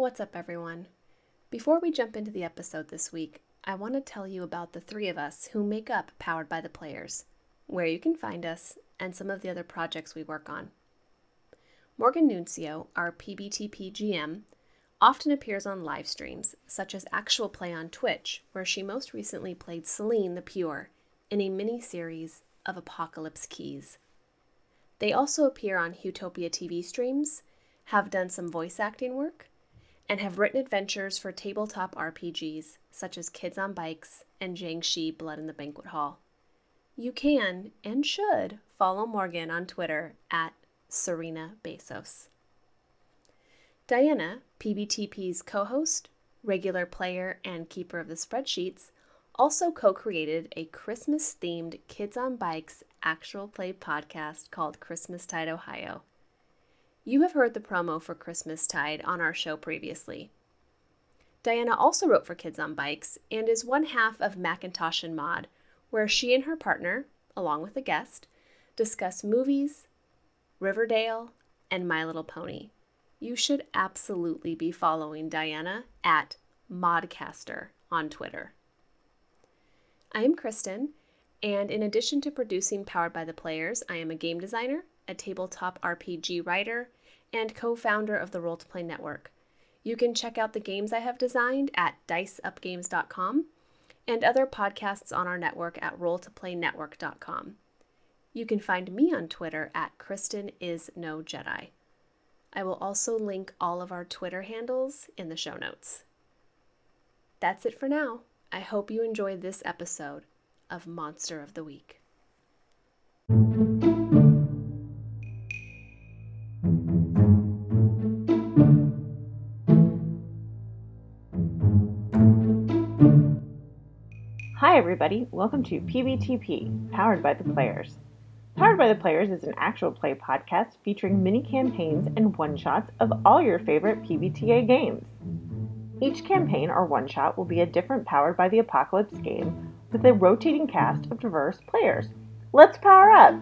What's up, everyone? Before we jump into the episode this week, I want to tell you about the three of us who make up Powered by the Players, where you can find us, and some of the other projects we work on. Morgan Nuncio, our PBTP GM, often appears on live streams, such as Actual Play on Twitch, where she most recently played Celine the Pure in a mini series of Apocalypse Keys. They also appear on Utopia TV streams, have done some voice acting work, and have written adventures for tabletop RPGs such as Kids on Bikes and Jiangshi Blood in the Banquet Hall. You can and should follow Morgan on Twitter at Sirena Besos. Diana, PBTP's co host, regular player, and keeper of the spreadsheets, also co created a Christmas themed Kids on Bikes actual play podcast called Christmastide Ohio. You have heard the promo for Christmastide on our show previously. Diana also wrote for Kids on Bikes and is one half of Macintosh and Mod, where she and her partner, along with a guest, discuss movies, Riverdale, and My Little Pony. You should absolutely be following Diana at Maudcaster on Twitter. I am Kristin, and in addition to producing Powered by the Players, I am a game designer, a tabletop RPG writer, and co founder of the Roll to Play Network. You can check out the games I have designed at diceupgames.com and other podcasts on our network at rolltoplaynetwork.com. You can find me on Twitter at Kristin is no Jedi. I will also link all of our Twitter handles in the show notes. That's it for now. I hope you enjoyed this episode of Monster of the Week. Everybody. Welcome to PBTP, powered by the players. Powered by the Players is an actual play podcast featuring mini campaigns and one shots of all your favorite PBTA games. Each campaign or one shot will be a different Powered by the Apocalypse game with a rotating cast of diverse players. Let's power up!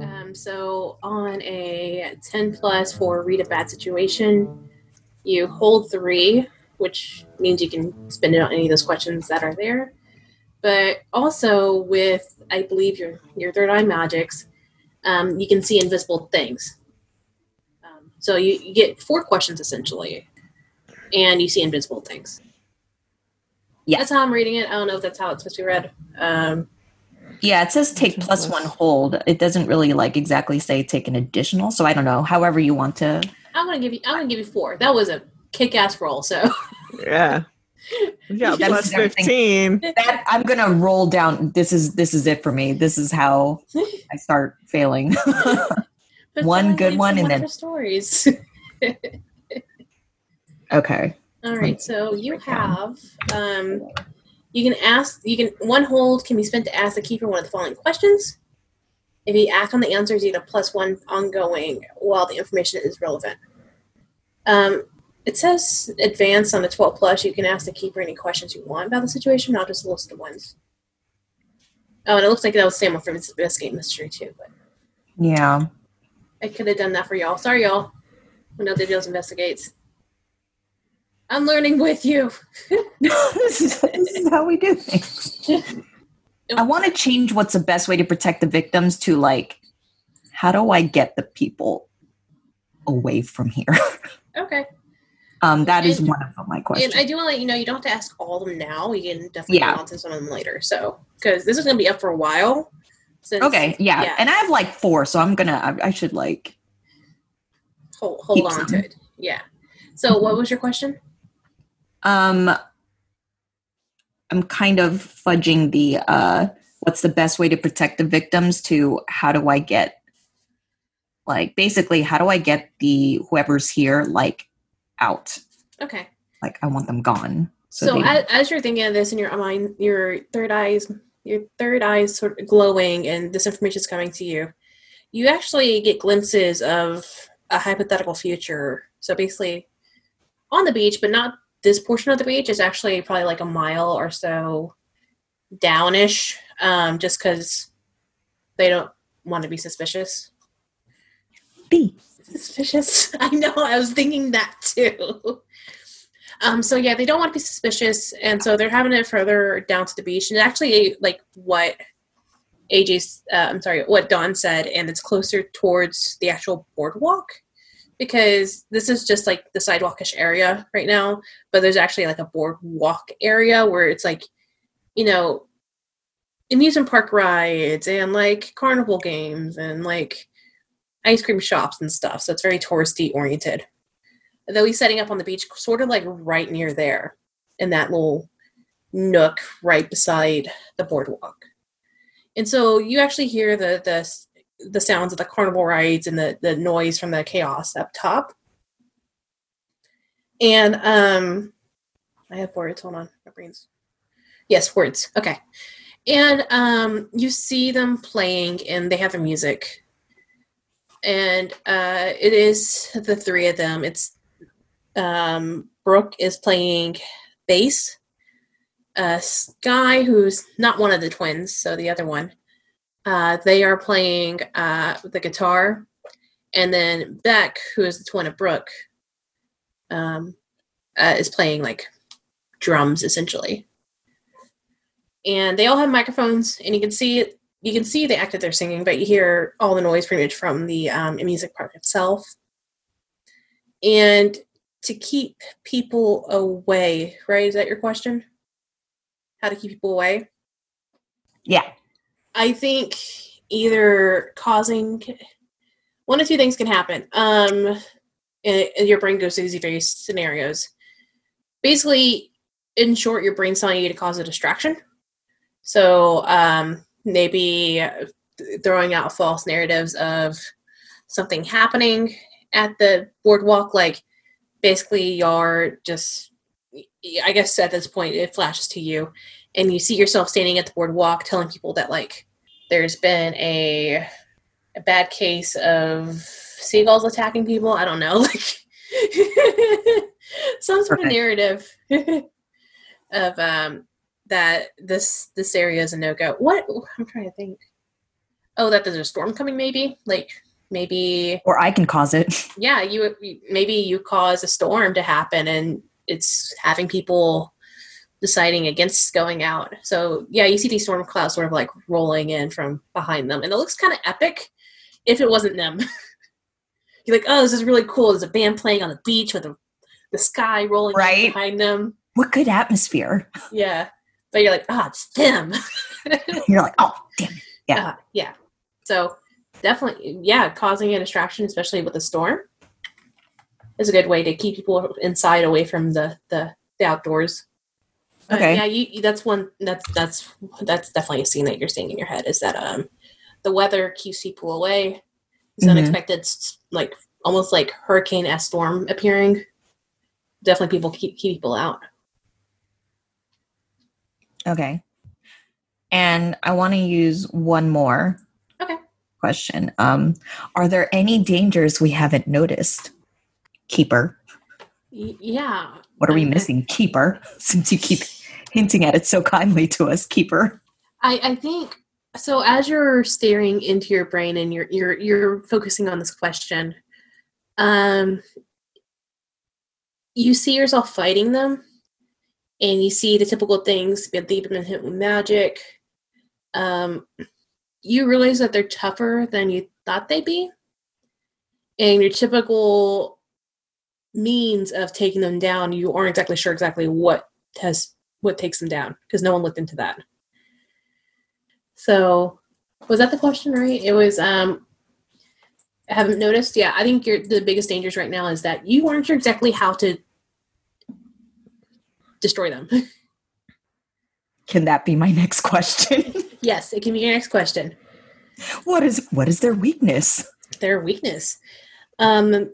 Um, so on a 10 plus for read a bad situation, you hold three, which means you can spend it on any of those questions that are there. But also with, I believe your your third eye magics, um, you can see invisible things. Um, so you, you get four questions essentially, and you see invisible things. Yeah. that's how I'm reading it. I don't know if that's how it's supposed to be read. Um, Yeah, it says take plus one hold. It doesn't really like exactly say take an additional. So I don't know. However you want to. I'm gonna give you. I'm gonna give you four. That was a kick-ass roll. So Yeah. Yeah, That's plus 15. That I'm gonna roll down. This is this is it for me. This is how I start failing. One good one and then- stories. okay. All right, so you have um, you can ask you can one hold can be spent to ask the keeper one of the following questions. If you act on the answers, you get a plus one ongoing while the information is relevant. Um, it says advance on the 12 plus. You can ask the keeper any questions you want about the situation, not just a list of ones. Oh, and it looks like that was the same one for Investigate Mystery too, but Yeah. I could have done that for y'all. Sorry, y'all. When Other Deals investigates. I'm learning with you. this, is, this is how we do things. I want to change what's the best way to protect the victims to like, how do I get the people away from here? Okay. Um, that is And- one of my And questions. I do want to let you know you don't have to ask all of them now. You can definitely Yeah. go on to some of them later. So, because this is going to be up for a while. Since, okay, yeah. yeah. and I have like four, so I'm gonna. I, I should like. Hold, hold on some. to it. Yeah. So, what was your question? Um, I'm kind of fudging the uh, what's the best way to protect the victims to how do I get, like, basically, how do I get the whoever's here like out? Okay. Like, I want them gone. So, they- as, as you're thinking of this in your mind, your third eyes, your third eyes sort of glowing, and this information is coming to you. You actually get glimpses of a hypothetical future. So basically, on the beach, but not this portion of the beach. is actually probably like a mile or so downish, um, just because they don't want to be suspicious. Be Suspicious. I know. I was thinking that too. Um, so yeah, they don't want to be suspicious, and so they're having it further down to the beach. And actually, like what AJ's, uh, I'm sorry, what Don said, and it's closer towards the actual boardwalk because this is just like the sidewalkish area right now. But there's actually like a boardwalk area where it's like, you know, amusement park rides and like carnival games and like ice cream shops and stuff. So it's very touristy oriented. Though he's setting up on the beach, sort of like right near there, in that little nook right beside the boardwalk. And so you actually hear the the the sounds of the carnival rides and the the noise from the chaos up top. And um, I have words. Hold on, my brain's yes, words. Okay. And um, you see them playing, and they have the music and uh, it is the three of them. It's um, Brooke is playing bass. Uh, Sky, who's not one of the twins, so the other one, uh, they are playing uh, the guitar, and then Beck, who is the twin of Brooke, um, uh, is playing like drums essentially. And they all have microphones, and you can see it you can see the act that they're singing, but you hear all the noise pretty much from the um, music park itself. And to keep people away, right? Is that your question? How to keep people away? Yeah. I think either causing one of two things can happen. Um, and, your brain goes through these various scenarios. Basically, in short, your brain's telling you to cause a distraction. So, um, maybe throwing out false narratives of something happening at the boardwalk like basically you're just i guess at this point it flashes to you and you see yourself standing at the boardwalk telling people that like there's been a a bad case of seagulls attacking people i don't know like some sort of narrative of um that this this area is a no go. What I'm trying to think. Oh, that there's a storm coming. Maybe like maybe or I can cause it. Yeah, you maybe you cause a storm to happen, and it's having people deciding against going out. So yeah, you see these storm clouds sort of like rolling in from behind them, and it looks kind of epic. If it wasn't them, you're like, oh, this is really cool. There's a band playing on the beach with the, the sky rolling right behind them. What good atmosphere! Yeah, but you're like, ah, oh, it's them. you're like, oh, damn it. Yeah. Uh, yeah. So definitely, yeah, causing a distraction, especially with a storm, is a good way to keep people inside away from the, the, the outdoors. Okay. Uh, yeah, you, that's one, that's, that's, that's definitely a scene that you're seeing in your head is that, um, the weather keeps people away. It's mm-hmm. unexpected, like almost like hurricane s storm appearing. Definitely people keep, keep people out. Okay. And I want to use one more okay. question. Um, are there any dangers we haven't noticed? Keeper. Y- yeah. What are we missing? Keeper, since you keep hinting at it so kindly to us, Keeper. I, I think so as you're staring into your brain and you're you're you're focusing on this question, um you see yourself fighting them and you see the typical things that they've been hit with magic. Um, you realize that they're tougher than you thought they'd be, and your typical means of taking them down, you aren't exactly sure exactly what has what takes them down because no one looked into that. So, was that the question right? It was. Um, I haven't noticed. Yeah, I think you're, the biggest dangers right now is that you aren't sure exactly how to destroy them. Can that be my next question? yes, it can be your next question. What is what is their weakness? Their weakness. Um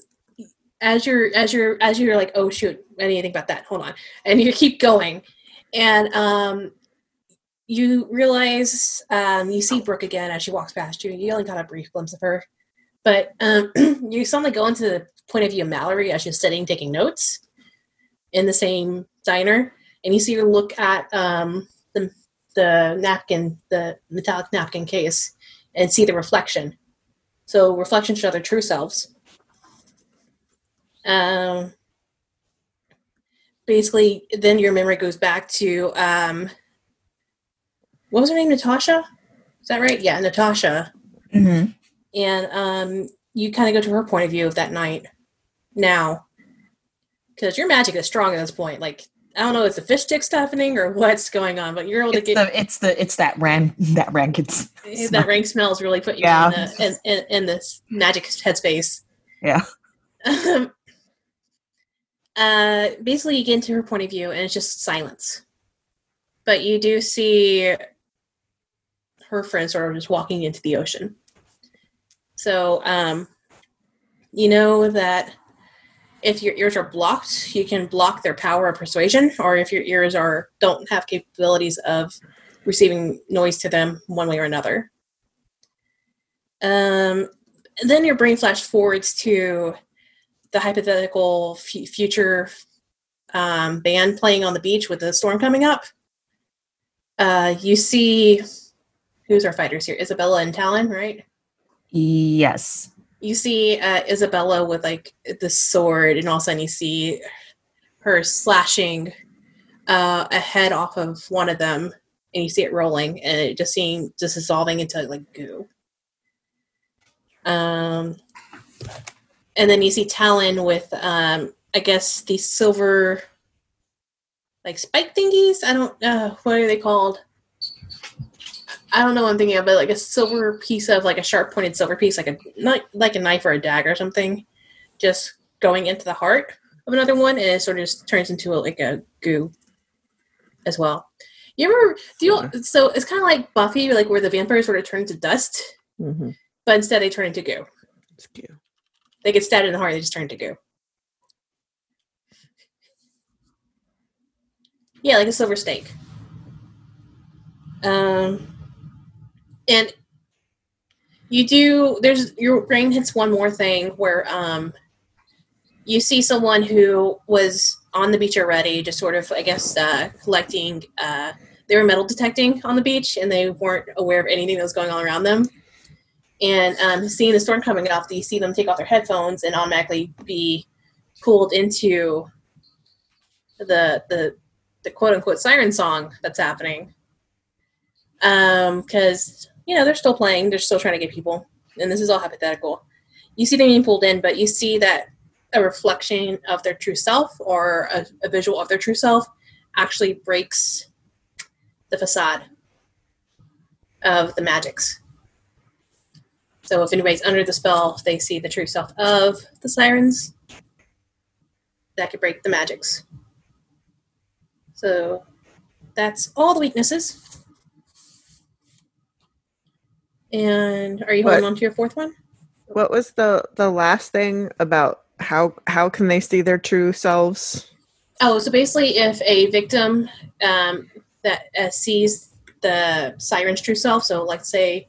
as you're as you're as you're like, oh shoot, I didn't think about that. Hold on. And you keep going. And um you realize um you see Brooke again as she walks past you. You only got a brief glimpse of her. But um you suddenly go into the point of view of Mallory as she's sitting taking notes in the same diner, and you see her look at um, the the napkin, the metallic napkin case, and see the reflection. So reflections show their true selves. Um, basically, then your memory goes back to um, what was her name? Natasha. Is that right? Yeah, Natasha. Mm-hmm. And um, you kind of go to her point of view of that night now, because your magic is strong at this point. Like I don't know, if it's the fish sticks happening or what's going on, but you're able to It's get the it's the it's that ran that ranked. that rank smells really Yeah. you in, the, in, in, in this magic headspace. Yeah. Um, uh, basically, you get into her point of view, and it's just silence. But you do see her friend sort of just walking into the ocean. So, um, you know that if your ears are blocked, you can block their power of persuasion, or if your ears are don't have capabilities of receiving noise to them one way or another. Um, then your brain flash forwards to the hypothetical f- future um, band playing on the beach with the storm coming up. Uh, you see, who's our fighters here? Isabella and Talon, right? Yes. you see uh, Isabella with like the sword, and all of a sudden you see her slashing uh, a head off of one of them, and you see it rolling, and it just seeing just dissolving into like goo. Um, and then you see Talon with um, I guess these silver like spike thingies. I don't uh, what are they called? I don't know what I'm thinking of, but like a silver piece of like a sharp pointed silver piece, like a not like a knife or a dagger or something, just going into the heart of another one, and it sort of just turns into a, like a goo as well. You ever do you? So it's kind of like Buffy, like where the vampires sort of turn into dust, Mm-hmm. but instead they turn into goo. It's cute. They get stabbed in the heart, they just turn to goo. Yeah, like a silver stake. Um, and you do. There's your brain hits one more thing where um, you see someone who was on the beach already, just sort of, I guess, uh, collecting. Uh, they were metal detecting on the beach, and they weren't aware of anything that was going on around them. And um, seeing the storm coming up, you see them take off their headphones and automatically be pulled into the the the quote unquote siren song that's happening. Um, because you know they're still playing, they're still trying to get people, and this is all hypothetical. You see them being pulled in, but you see that a reflection of their true self or a, a visual of their true self actually breaks the facade of the magics. So if anybody's under the spell, they see the true self of the sirens, that could break the magics. So that's all the weaknesses. And are you holding But- on to your fourth one? What was the the last thing about how how can they see their true selves? Oh, so basically, if a victim um, that uh, sees the siren's true self, so like say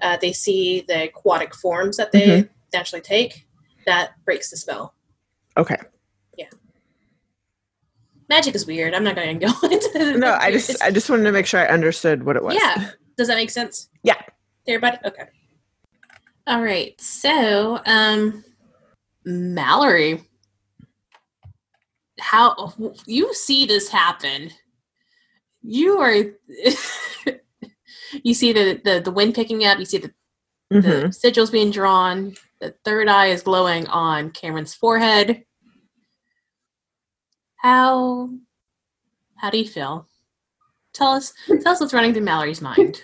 uh, they see the aquatic forms that they naturally take, that breaks the spell. Okay. Yeah. Magic is weird. I'm not going to go into No, I just I just wanted to make sure I understood what it was. Yeah. Does that make sense? Yeah. To everybody? Okay. All right. So, um, Mallory, how you see this happen? You are. you see the, the the wind picking up. You see the, the Mhm. sigils being drawn. The third eye is glowing on Cameron's forehead. How how do you feel? Tell us tell us what's running through Mallory's mind.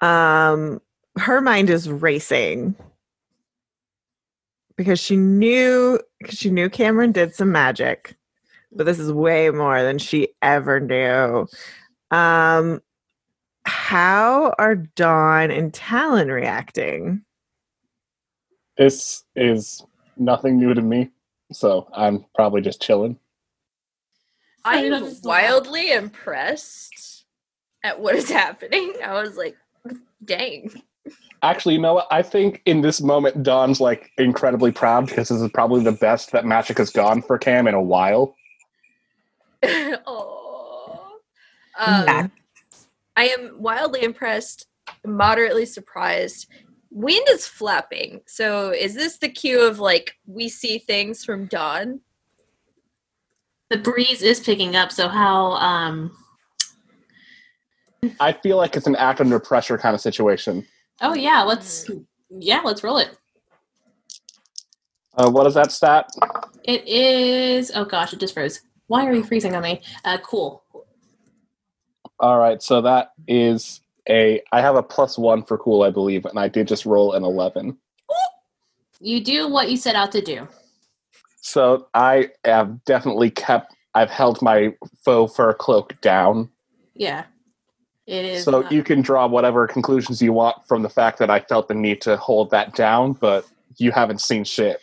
Um her mind is racing because she knew because she knew Cameron did some magic. But this is way more than she ever knew. Um how are Don and Talon reacting? This is nothing new to me, so I'm probably just chilling. I'm wildly impressed at what is happening. I was like, dang. Actually, you know what? I think in this moment, Don's like incredibly proud because this is probably the best that magic has gone for Cam in a while. oh. Um. I am wildly impressed moderately surprised. Wind is flapping. So is this the cue of like we see things from Don? The breeze is picking up, so how um I feel like it's an act under pressure kind of situation. Oh yeah, let's yeah, let's roll it. Uh, what is that stat? It is oh gosh, it just froze. Why are you freezing on me? Uh cool. All right, so that is a. I have a plus one for cool, I believe, and I did just roll an eleven. You do what you set out to do. So I have definitely kept. I've held my faux fur cloak down. Yeah. It is So not- you can draw whatever conclusions you want from the fact that I felt the need to hold that down, but you haven't seen shit.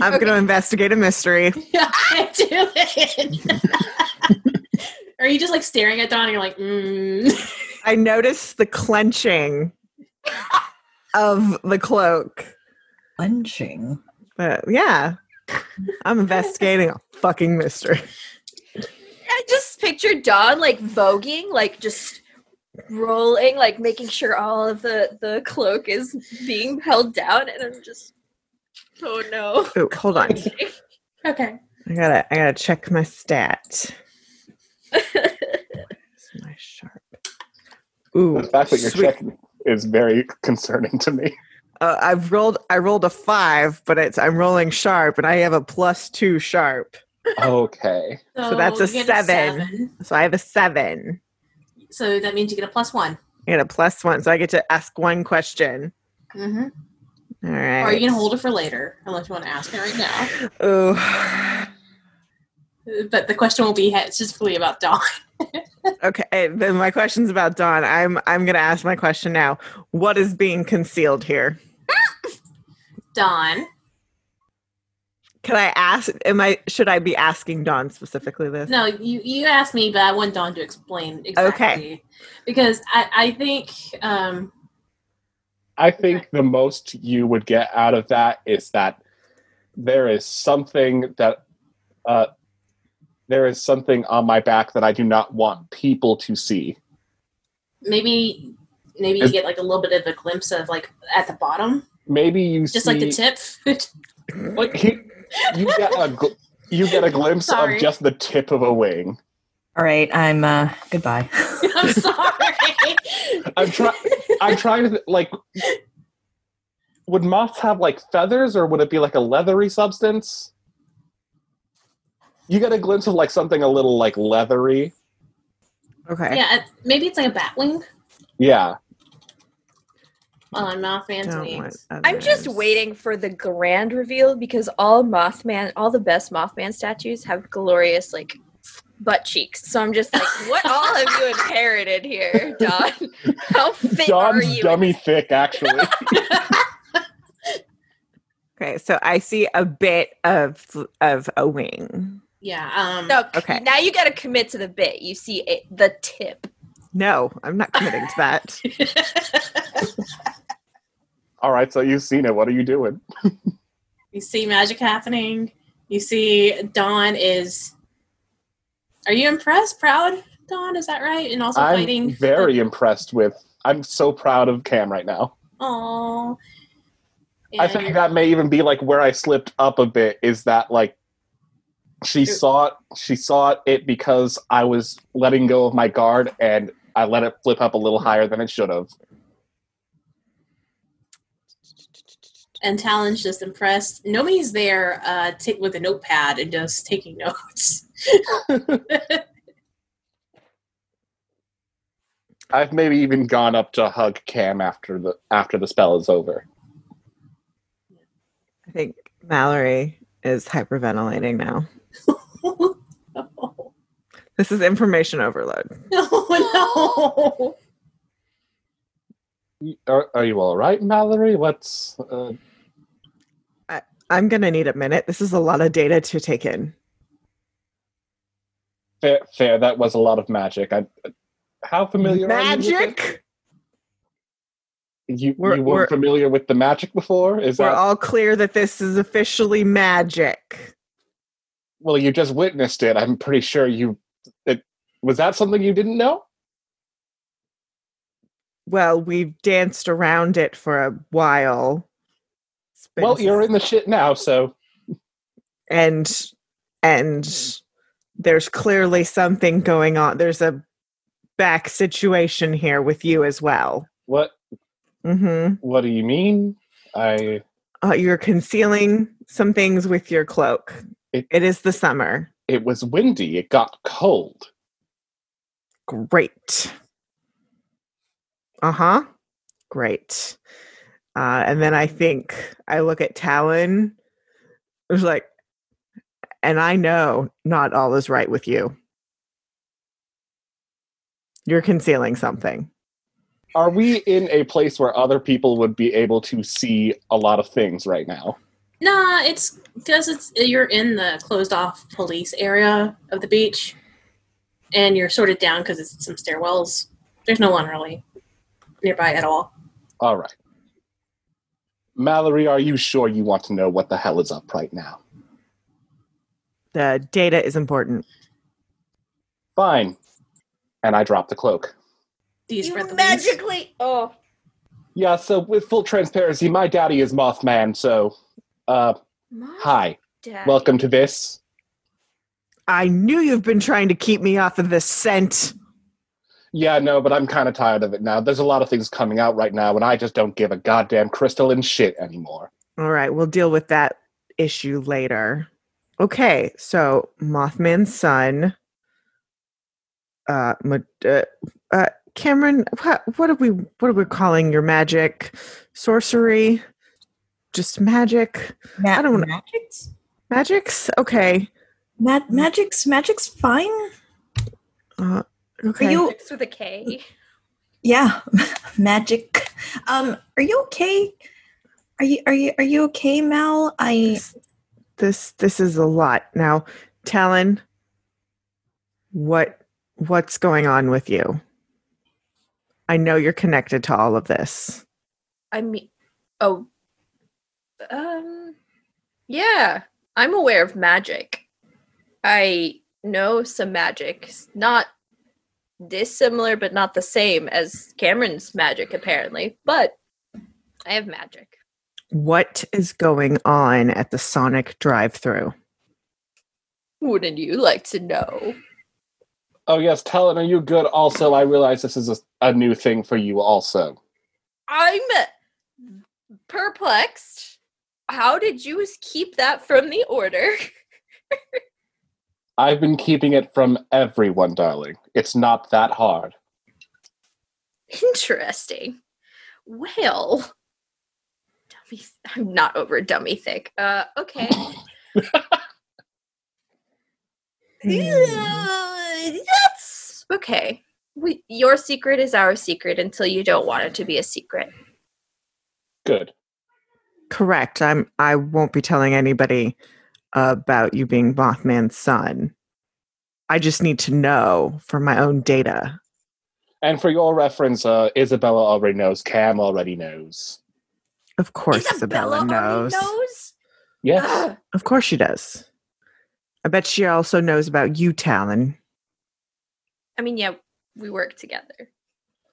I'm going to investigate a mystery. I do it. Are you just like staring at Don and you're like, mm. I noticed the clenching of the cloak. Clenching. But yeah, I'm investigating a fucking mystery. I just pictured Don like voguing, like just rolling, like making sure all of the the cloak is being held down, and I'm just, oh no. Oh, hold on. Okay. I gotta, I gotta check my stat. Where's my sharp? Ooh, The fact that you're sweet. checking is very concerning to me. Uh, I've rolled, I rolled a five, but it's I'm rolling sharp, and I have a plus two sharp, Okay. So that's a you get seven. so I have a seven. So that means you get a plus one. I get a plus one, so I get to ask one question. Mm-hmm. All right. Or are you gonna hold it for later, unless you want to ask it right now? Oh, But the question will be specifically about Don. okay. Then my question's about Don. I'm I'm gonna ask my question now. What is being concealed here? Don. Can I ask? Am I? Should I be asking Don specifically this? No, you you asked me, but I want Don to explain exactly. Because I I think um I think the most you would get out of that is that there is something that uh, there is something on my back that I do not want people to see. maybe maybe you get like a little bit of a glimpse of like at the bottom, Maybe you just see, like the tip. Like he, you get a gl- you get a glimpse Sorry. of just the tip of a wing. All right, I'm uh goodbye. I'm sorry. I'm trying. I'm trying to th- like. Would moths have like feathers, or would it be like a leathery substance? You get a glimpse of like something a little like leathery. Okay. yeah, maybe it's like a bat wing Yeah. on Mothman's Don't wings. I'm just waiting for the grand reveal because all Mothman, all the best Mothman statues have glorious like butt cheeks. So I'm just like, what all have you inherited here, Don? How fit are John's you? dummy thick, actually. Okay, so I see a bit of of a wing. Yeah. Um. No, Okay. Now you got to commit to the bit. You see it, the tip. No, I'm not committing to that. All right, so you've seen it. What are you doing? you see magic happening. You see Don is. Are you impressed? Proud? Don, is that right? And also I'm fighting. very impressed with. I'm so proud of Cam right now. Oh. I think that may even be like where I slipped up a bit. Is that like she saw it? She saw it because I was letting go of my guard and I let it flip up a little higher than it should have. and Talon's just impressed. Nobody's there uh, t- with a notepad and just taking notes. I've maybe even gone up to hug Cam after the after the spell is over. I think Mallory is hyperventilating now. This is information overload. no, no. Are, are you all right, Mallory? What's uh, I'm gonna need a minute. This is a lot of data to take in. fair? Fair. That was a lot of magic. I, how familiar? Are you, with? Magic. you, We're- you we're- weren't familiar with the magic before? Is We're that all clear that this is officially magic. Well? You just witnessed it. I'm pretty sure you. It was that something you didn't know. well, we've danced around it for a while. Well, you're in the shit now, so and and there's clearly something going on. There's a back situation here with you as well. what? Mm-hmm. What do you mean? I Uh, you're concealing some things with your cloak. It- it is the summer. it was windy. It got cold. Great. Uh huh. Great. Uh, and then I think I look at Talon. It was like, and I know not all is right with you. You're concealing something. Are we in a place where other people would be able to see a lot of things right now? Nah, it's because it's you're in the closed off police area of the beach, and you're sort of down because it's some stairwells. There's no one really nearby at all. All right. Mallory, are you sure you want to know what the hell is up right now? The data is important. Fine. And I drop the cloak. These you You spread the leaves? magically. Oh, Yeah, so with full transparency, my daddy is Mothman, so uh my hi. dad. Welcome to this. I knew you've been trying to keep me off of this scent. Yeah, no, but I'm kind of tired of it now. There's a lot of things coming out right now, and I just don't give a goddamn crystalline shit anymore. All right, we'll deal with that issue later. Okay, so Mothman's son. Uh, uh, uh Cameron, what what are we what are we calling your magic, sorcery, just magic, Ma- I don't wanna- magics. magics? Okay, Ma- magic's magic's fine. uh, Are you? Six with a K. Yeah, magic. Um, are you okay? Are you are you are you okay, Mal? I this, this this is a lot now. Talon, what what's going on with you? I know you're connected to all of this. I mean, oh, um, yeah, I'm aware of magic. I know some magic, not dissimilar, but not the same as Cameron's magic, apparently. But I have magic. What is going on at the Sonic drive-through? Wouldn't you like to know? Oh, yes, Talon, are you good? Also, I realize this is a, a new thing for you, also. I'm perplexed. How did you keep that from the order? I've been keeping it from everyone, darling. It's not that hard. Interesting. Well, dummy. I'm not over dummy thick. Uh, okay. Uh, That's okay. We, your secret is our secret until you don't want it to be a secret. Good. Correct. I'm I won't be telling anybody about you being Mothman's son. I just need to know for my own data. And for your reference, uh, Isabella already knows. Cam already knows. Of course Isabella, already knows. knows? Yes. Of course she does. I bet she also knows about you, Talon. I mean, yeah, we work together.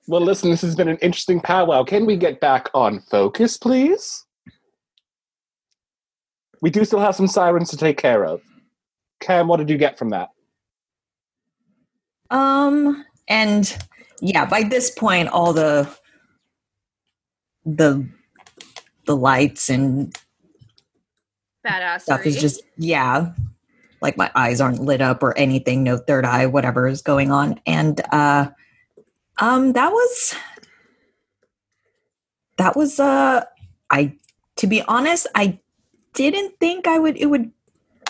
Well, listen, this has been an interesting powwow. Can we get back on focus, please? We do still have some sirens to take care of. Cam, what did you get from that? Um, and yeah, by this point, all the the the lights and Badass. stuff is just yeah, like my eyes aren't lit up or anything. No third eye, whatever is going on, and uh, um, that was that was uh, I to be honest, I didn't think I would it would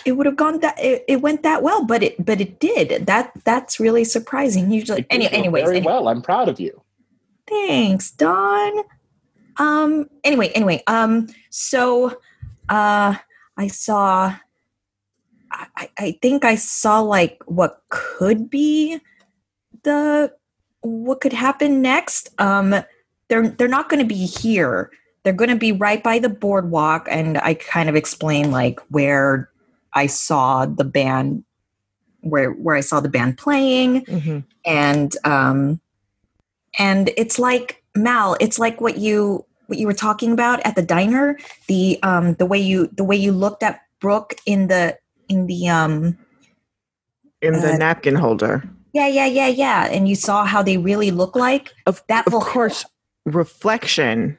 it would have gone that it, it went that well, but it but it did. That that's really surprising. Usually, any, anyways, very any- well. I'm proud of you. Thanks, Don. Um anyway, anyway, um so uh I saw I, I- I think I saw like what could be the what could happen next. Um they're they're not gonna be here. They're gonna be right by the boardwalk and I kind of explained like where I saw the band where where I saw the band playing Mhm. and um and it's like Mal, it's like what you what you were talking about at the diner. The um the way you the way you looked at Brooke in the in the um In the Uh, napkin holder. yeah yeah yeah yeah, and you saw how they really look like. Of, that of course, reflection.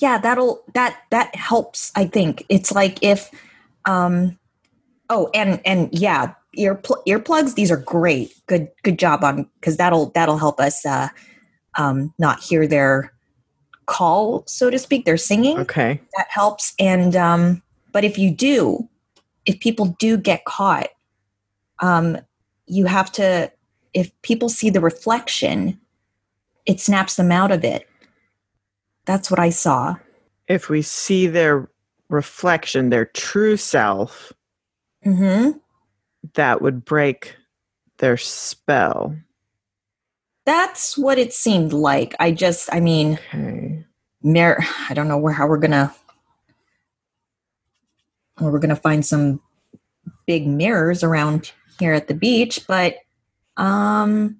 Yeah that'll that that helps i think. It's like if um oh and and yeah ear pl- earplugs these are great. Good good job on because that'll that'll help us uh um not hear their call so to speak their singing. Okay. that helps and um but if you do if people do get caught um you have to if people see the reflection it snaps them out of it that's what i saw If we see their reflection, their true self, mm-hmm that would break their spell. that's what it seemed like i just i mean Okay. mir- i don't know where how we're gonna where we're gonna find some big mirrors around here at the beach but um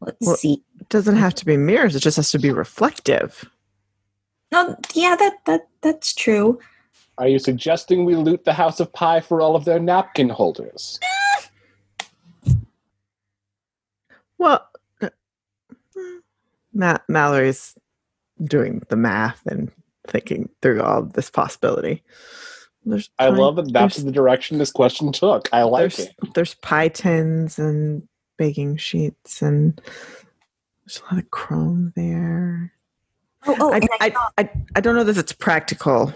let's Well- see It doesn't have to be mirrors, it just has to be reflective. No yeah that that that's true Are you suggesting we loot the House of Pie for all of their napkin holders? Well, uh, Ma- Mallory's doing the math and thinking through all of this possibility. There's I pie- love that that's the direction this question took. I like there's, it. There's pie tins and baking sheets and there's a lot of chrome there. Oh oh I, and I, I, saw, I, I don't know that it's practical.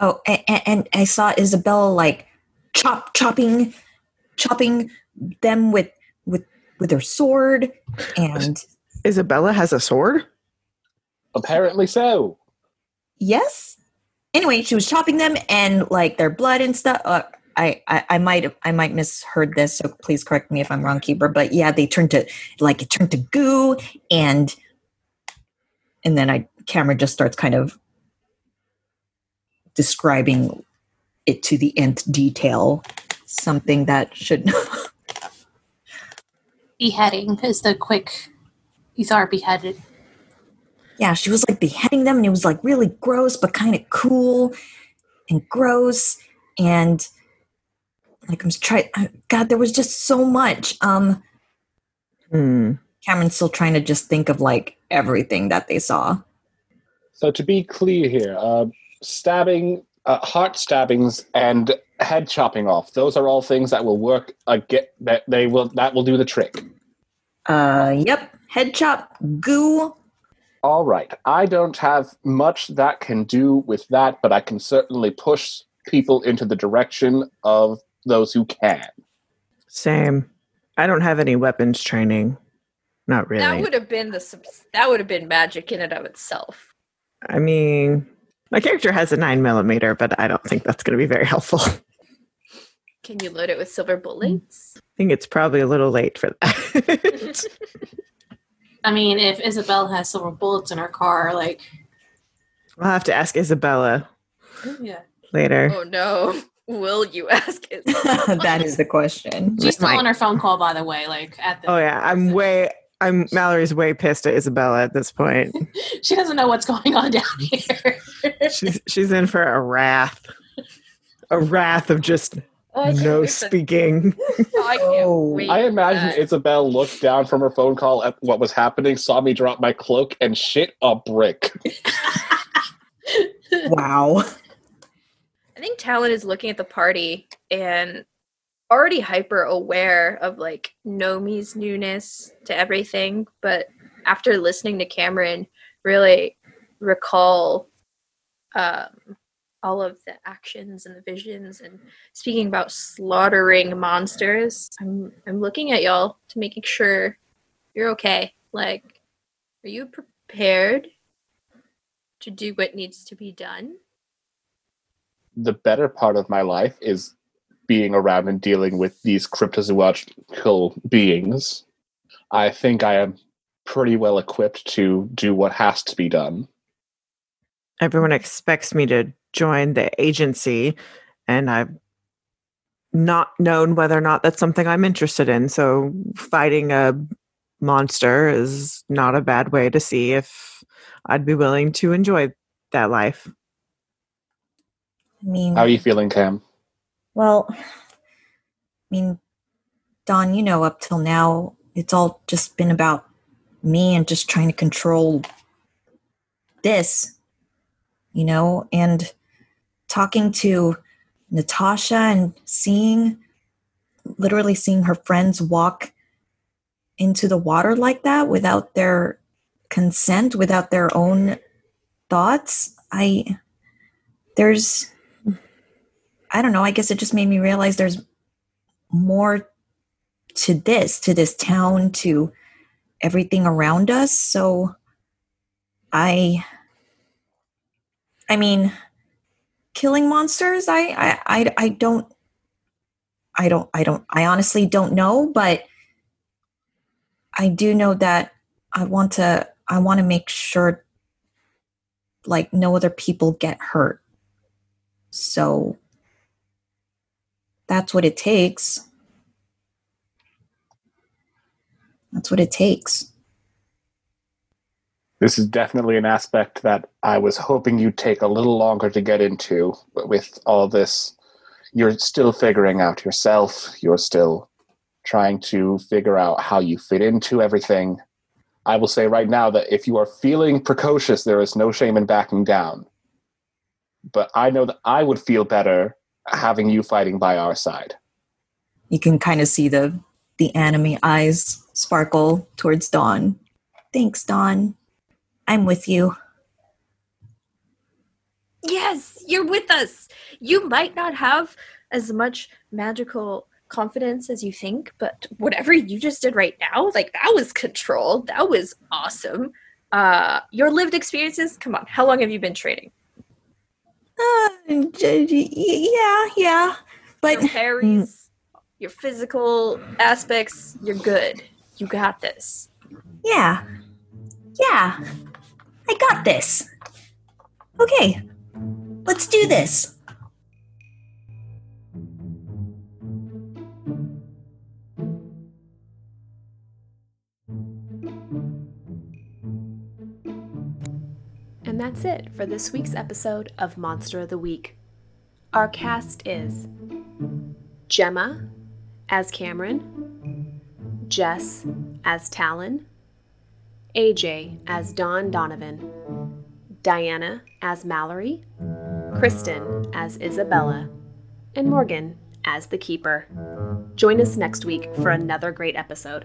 oh and, and i saw isabella like chop chopping chopping them with with with her sword and Isabella has a sword? Apparently so. yes anyway she was chopping them and like their blood and stuff uh, I, I i might i might misheard this so please correct me if i'm wrong keeper but yeah they turned to like it turned to goo and and then i camera just starts kind of describing it to the nth detail something that should Beheading is the quick. These are beheaded. yeah, she was like beheading them, and it was like really gross, but kind of cool and gross. And like I'm trying, God, there was just so much. Um, Hmm. Cameron's still trying to just think of like everything that they saw. So to be clear here, uh, stabbing, uh, heart stabbings, and head chopping off. Those are all things that will work. Uh, get that they will that will do the trick. Uh, yep, head chop, goo. All right. I don't have much that can do with that, but I can certainly push people into the direction of those who can. Same. I don't have any weapons training. Not really. That would have been the that would have been magic in and of itself. I mean, my character has a nine millimeter, but I don't think that's going to be very helpful. Can you load it with silver bullets? I think it's probably a little late for that. I mean, if Isabel has silver bullets in her car, like, I'll have to ask Isabella oh, yeah, later. Oh no. Will you ask it? that is the question. she's still on her phone call, by the way. Like, at the Oh yeah, I'm way. I'm Mallory's way pissed at Isabella at this point. she doesn't know what's going on down here. She's she's in for a wrath, a wrath of just Oh, no speaking. Oh, I can't Oh. wait I imagine that. Isabel looked down from her phone call at what was happening, saw me drop my cloak, and shit a brick. Wow. I think Talon is looking at the party and already hyper aware of like Nomi's newness to everything, but after listening to Cameron, really recall um, all of the actions and the visions and speaking about slaughtering monsters. I'm I'm looking at y'all to making sure you're okay. Like, are you prepared to do what needs to be done? the better part of my life is being around and dealing with these cryptozoological beings. I think I am pretty well equipped to do what has to be done. Everyone expects me to join the agency, and I've not known whether or not that's something I'm interested in. So fighting a monster is not a bad way to see if I'd be willing to enjoy that life. I mean, How are you feeling, Cam? Well, I mean, Don, you know, up till now, it's all just been about me and just trying to control this, you know, and talking to Natasha and seeing, literally seeing her friends walk into the water like that without their consent, without their own thoughts. I, there's, I don't know, I guess it just made me realize there's more to this, to this town, to everything around us. So I I mean killing monsters, I I I, I don't I don't I don't I honestly don't know, but I do know that I want to I want to make sure like no other people get hurt. So that's what it takes. That's what it takes. This is definitely an aspect that I was hoping you'd take a little longer to get into with all this. You're still figuring out yourself. You're still trying to figure out how you fit into everything. I will say right now that if you are feeling precocious, there is no shame in backing down. But I know that I would feel better having you fighting by our side. You can kind of see the the anime eyes sparkle towards Don. Thanks, Don. I'm with you. Yes, you're with us. You might not have as much magical confidence as you think, but whatever you just did right now, like that was controlled. That was awesome. Uh, your lived experiences. Come on, how long have you been training? Uh, yeah, yeah. But Your parries, your physical aspects. You're good. You got this. yeah. Yeah. I got this. Okay. Let's do this. That's it for this week's episode of Monster of the Week. Our cast is Gemma as Cameron, Jess as Talon, AJ as Don Donovan, Diana as Mallory, Kristin as Isabella, and Morgan as the Keeper. Join us next week for another great episode.